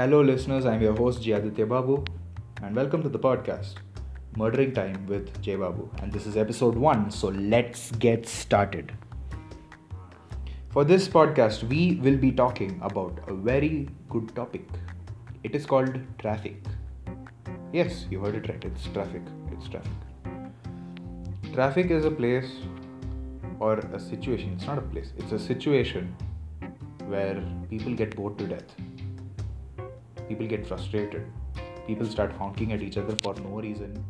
Hello, listeners. I'm your host, Jayaditya Babu, and welcome to the podcast, Murdering Time with Jay Babu. And this is episode one, so let's get started. For this podcast, we will be talking about a very good topic. It is called traffic. Yes, you heard it right. It's traffic. It's traffic. Traffic is a place or a situation. It's not a place, it's a situation where people get bored to death. People get frustrated. People start honking at each other for no reason.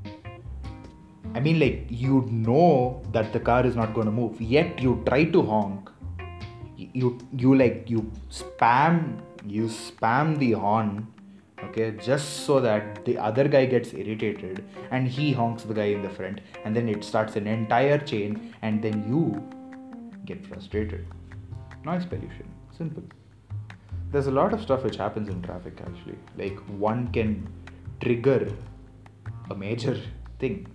I mean, like, you know that the car is not going to move, yet you try to honk. You, you like, you spam, you spam the horn okay just so that the other guy gets irritated and he honks the guy in the front and then it starts an entire chain and then you get frustrated noise pollution simple there's a lot of stuff which happens in traffic actually. Like one can trigger a major thing.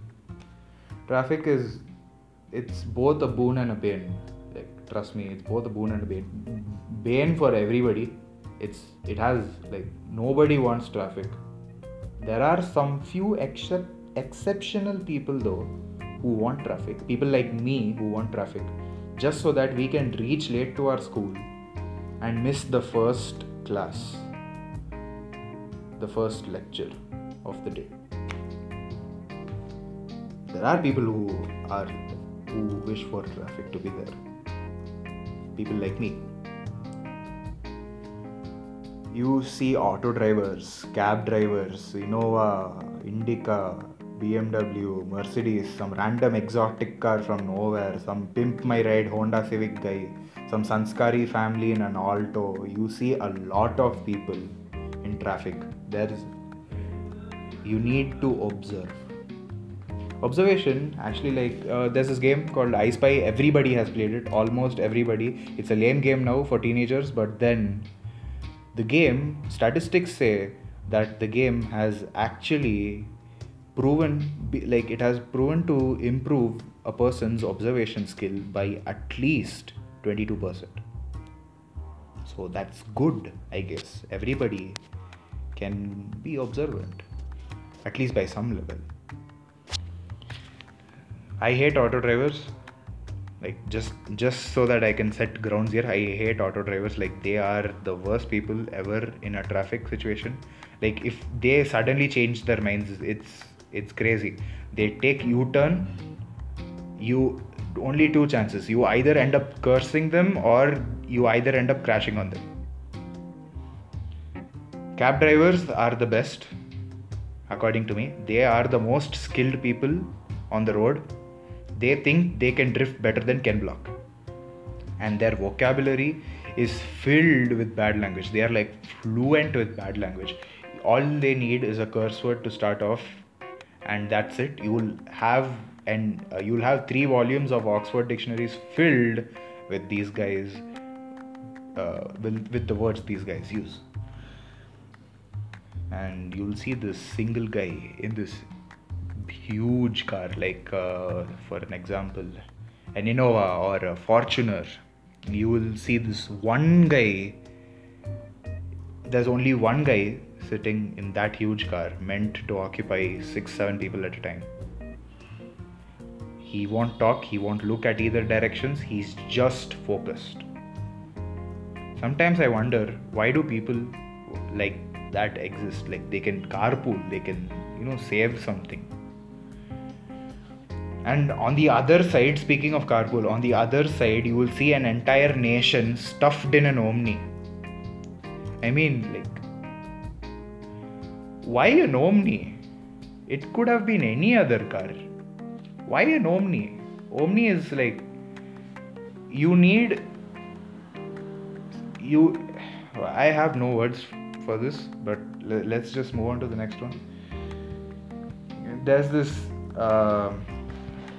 Traffic is it's both a boon and a bane like trust me it's both a boon and a bane bane for everybody. It's it has like nobody wants traffic. There are some few except exceptional people though who want traffic. People like me who want traffic. Just so that we can reach late to our school and miss the first class the first lecture of the day. There are people who are who wish for traffic to be there. People like me. You see auto drivers, cab drivers, Innova, Indica, BMW, Mercedes, some random exotic car from nowhere, some pimp my ride Honda Civic guy, some Sanskari family in an Alto. You see a lot of people in traffic. There's you need to observe. Observation actually like uh, there's this game called I Spy. Everybody has played it. Almost everybody. It's a lame game now for teenagers, but then the game statistics say that the game has actually proven like it has proven to improve a person's observation skill by at least 22% so that's good i guess. Everybody can be observant at least by some level. I hate auto drivers like just just so that i can set grounds here i hate auto drivers. Like they are the worst people ever in a traffic situation. Like if they suddenly change their minds it's it's crazy they take u-turn you only two chances you either end up cursing them or you either end up crashing on them cab drivers are the best according to me they are the most skilled people on the road they think they can drift better than Ken Block. And their vocabulary is filled with bad language. They are like fluent with bad language. All they need is a curse word to start off, and that's it. You will have and uh, you'll have three volumes of Oxford dictionaries filled with these guys, uh, with, with the words these guys use. And you'll see this single guy in this huge car, like uh, for an example, an Innova or a Fortuner, you will see this one guy. There's only one guy sitting in that huge car meant to occupy six, seven people at a time. He won't talk, he won't look at either directions, he's just focused. Sometimes I wonder why do people like that exist? Like they can carpool, they can, you know, save something and on the other side speaking of carpool on the other side you will see an entire nation stuffed in an omni i mean like why an omni it could have been any other car. Why an omni omni is like you need you i have no words for this but let's just move on to the next one. There's this uh,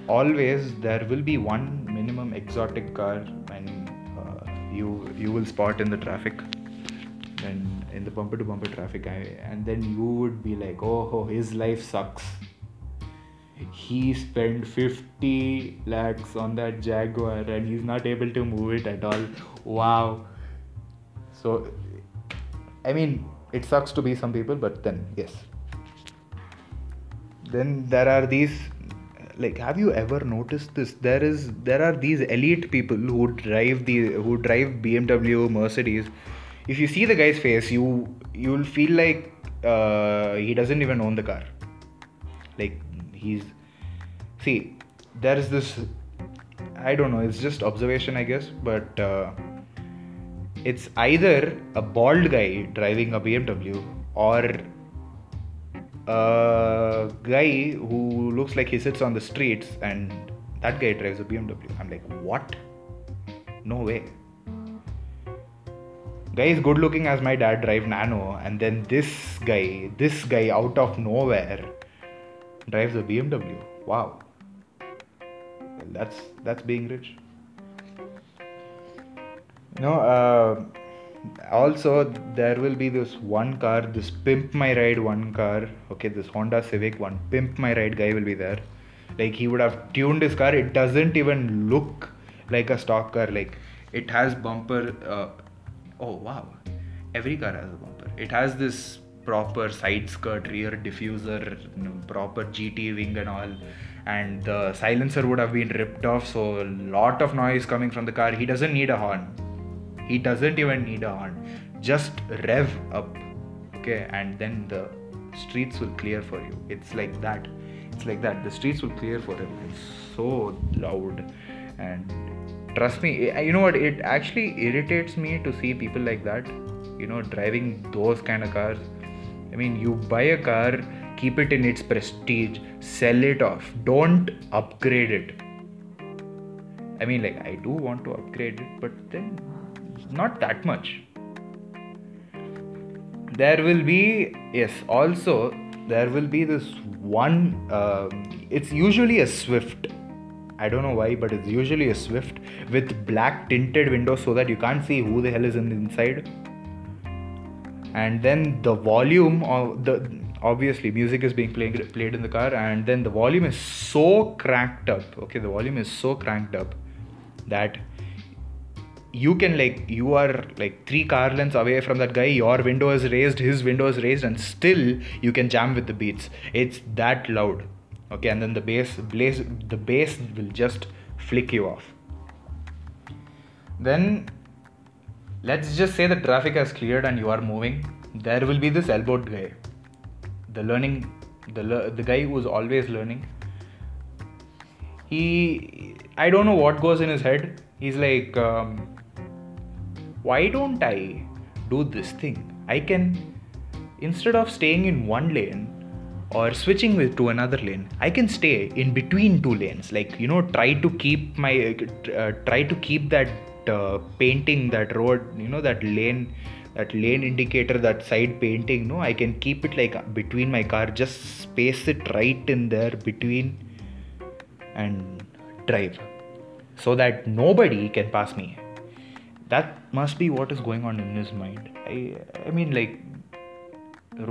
always there will be one minimum exotic car and uh, you you will spot in the traffic in the bumper to bumper traffic and then you would be like oh, his life sucks. He spent 50 lakhs on that jaguar and he's not able to move it at all. Wow. So i mean it sucks to be some people but then yes. Then there are these like have you ever noticed this? There is there are these elite people who drive the who drive bmw mercedes if you see the guy's face you you'll feel like uh, he doesn't even own the car like he's see there is this i don't know it's just observation i guess but uh, it's either a bald guy driving a bmw or a guy who looks like he sits on the streets and that guy drives a BMW. I'm like, what? No way. Guy is good looking as my dad drive Nano, and then this guy, this guy out of nowhere drives a BMW. Wow. That's that's being rich. Know, uh, also there will be this one car this pimp my ride one car okay this honda civic one pimp my ride guy will be there like he would have tuned his car it doesn't even look like a stock car like it has bumper uh, oh wow. Every car has a bumper. It has this proper side skirt rear diffuser you know, proper gt wing and all. And the silencer would have been ripped off so a lot of noise coming from the car. He doesn't need a horn. He doesn't even need a horn. Just rev up okay? And then the streets will clear for you. It's like that. It's like that. The streets will clear for him. It's so loud. And trust me you know what it actually irritates me to see people like that you know driving those kind of cars. I mean you buy a car keep it in its prestige sell it off don't upgrade it. I mean like i do want to upgrade it but then not that much. There will be yes also there will be this one uh, it's usually a swift i don't know why but it's usually a swift with black tinted windows so that you can't see who the hell is in the inside. And then the volume of the obviously music is being played played in the car and then the volume is so cranked up okay the volume is so cranked up that you can like you are like three car lengths away from that guy your window is raised his window is raised and still you can jam with the beats. It's that loud okay and then the bass blaze the bass will just flick you off. Then let's just say the traffic has cleared and you are moving. There will be this elbowed guy. The learning the the guy who's always learning. He i don't know what goes in his head. He's like um, why don't I do this thing? I can, instead of staying in one lane or switching with to another lane, I can stay in between two lanes. Like you know, try to keep my, uh, try to keep that uh, painting, that road, you know, that lane, that lane indicator, that side painting. No, I can keep it like between my car. Just space it right in there between, and drive, so that nobody can pass me that must be what is going on in his mind i i mean like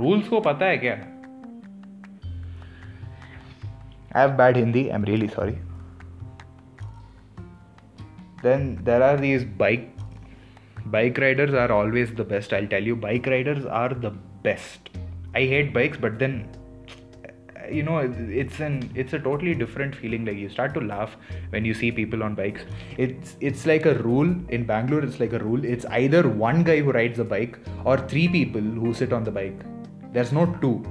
rules pata hai kya have bad hindi i'm really sorry. Then there are these bike bike riders are always the best i'll tell you. Bike riders are the best. I hate bikes but then you know it's an it's a totally different feeling. Like you start to laugh when you see people on bikes. It's it's like a rule in bangalore it's like a rule. It's either one guy who rides a bike or three people who sit on the bike. There's no two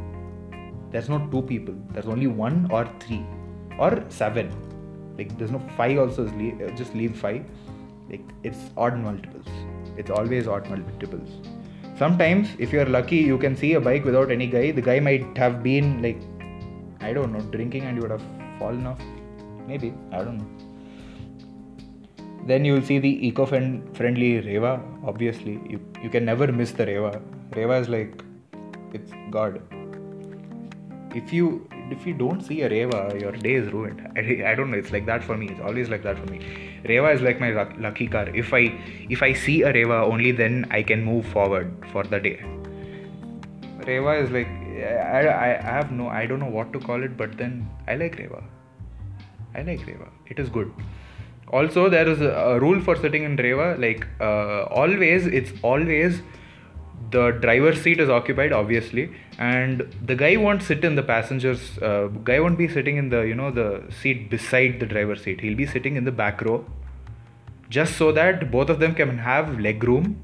there's no two people there's only one or three or seven like there's no five also uh, just leave five like it's odd multiples it's always odd multiples sometimes if you're lucky you can see a bike without any guy the guy might have been like I don't know, drinking and you would have fallen off. Maybe, I don't know. Then you will see the eco friendly Reva, obviously. You, you can never miss the Reva. Reva is like, it's God. If you if you don't see a Reva, your day is ruined. I, I don't know. It's like that for me. It's always like that for me. Reva is like my lucky car. If I if I see a Reva, only then I can move forward for the day. Reva is like I, I, I have no I don't know what to call it but then I like Reva I like Reva it is good also there is a, a rule for sitting in Reva like uh, always it's always the driver's seat is occupied obviously and the guy won't sit in the passengers uh, guy won't be sitting in the you know the seat beside the driver's seat. He'll be sitting in the back row just so that both of them can have leg room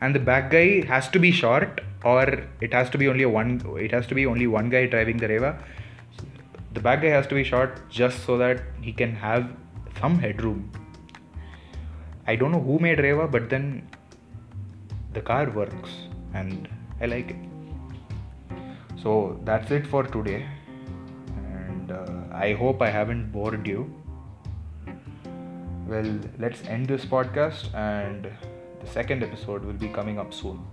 and the back guy has to be short or it has to be only one it has to be only one guy driving the reva. The back guy has to be short just so that he can have some headroom. I don't know who made reva but then the car works and I like it. So that's it for today, and uh, I hope I haven't bored you. Well, let's end this podcast, and the second episode will be coming up soon.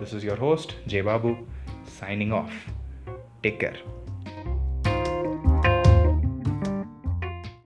This is your host, Jay Babu, signing off. Take care.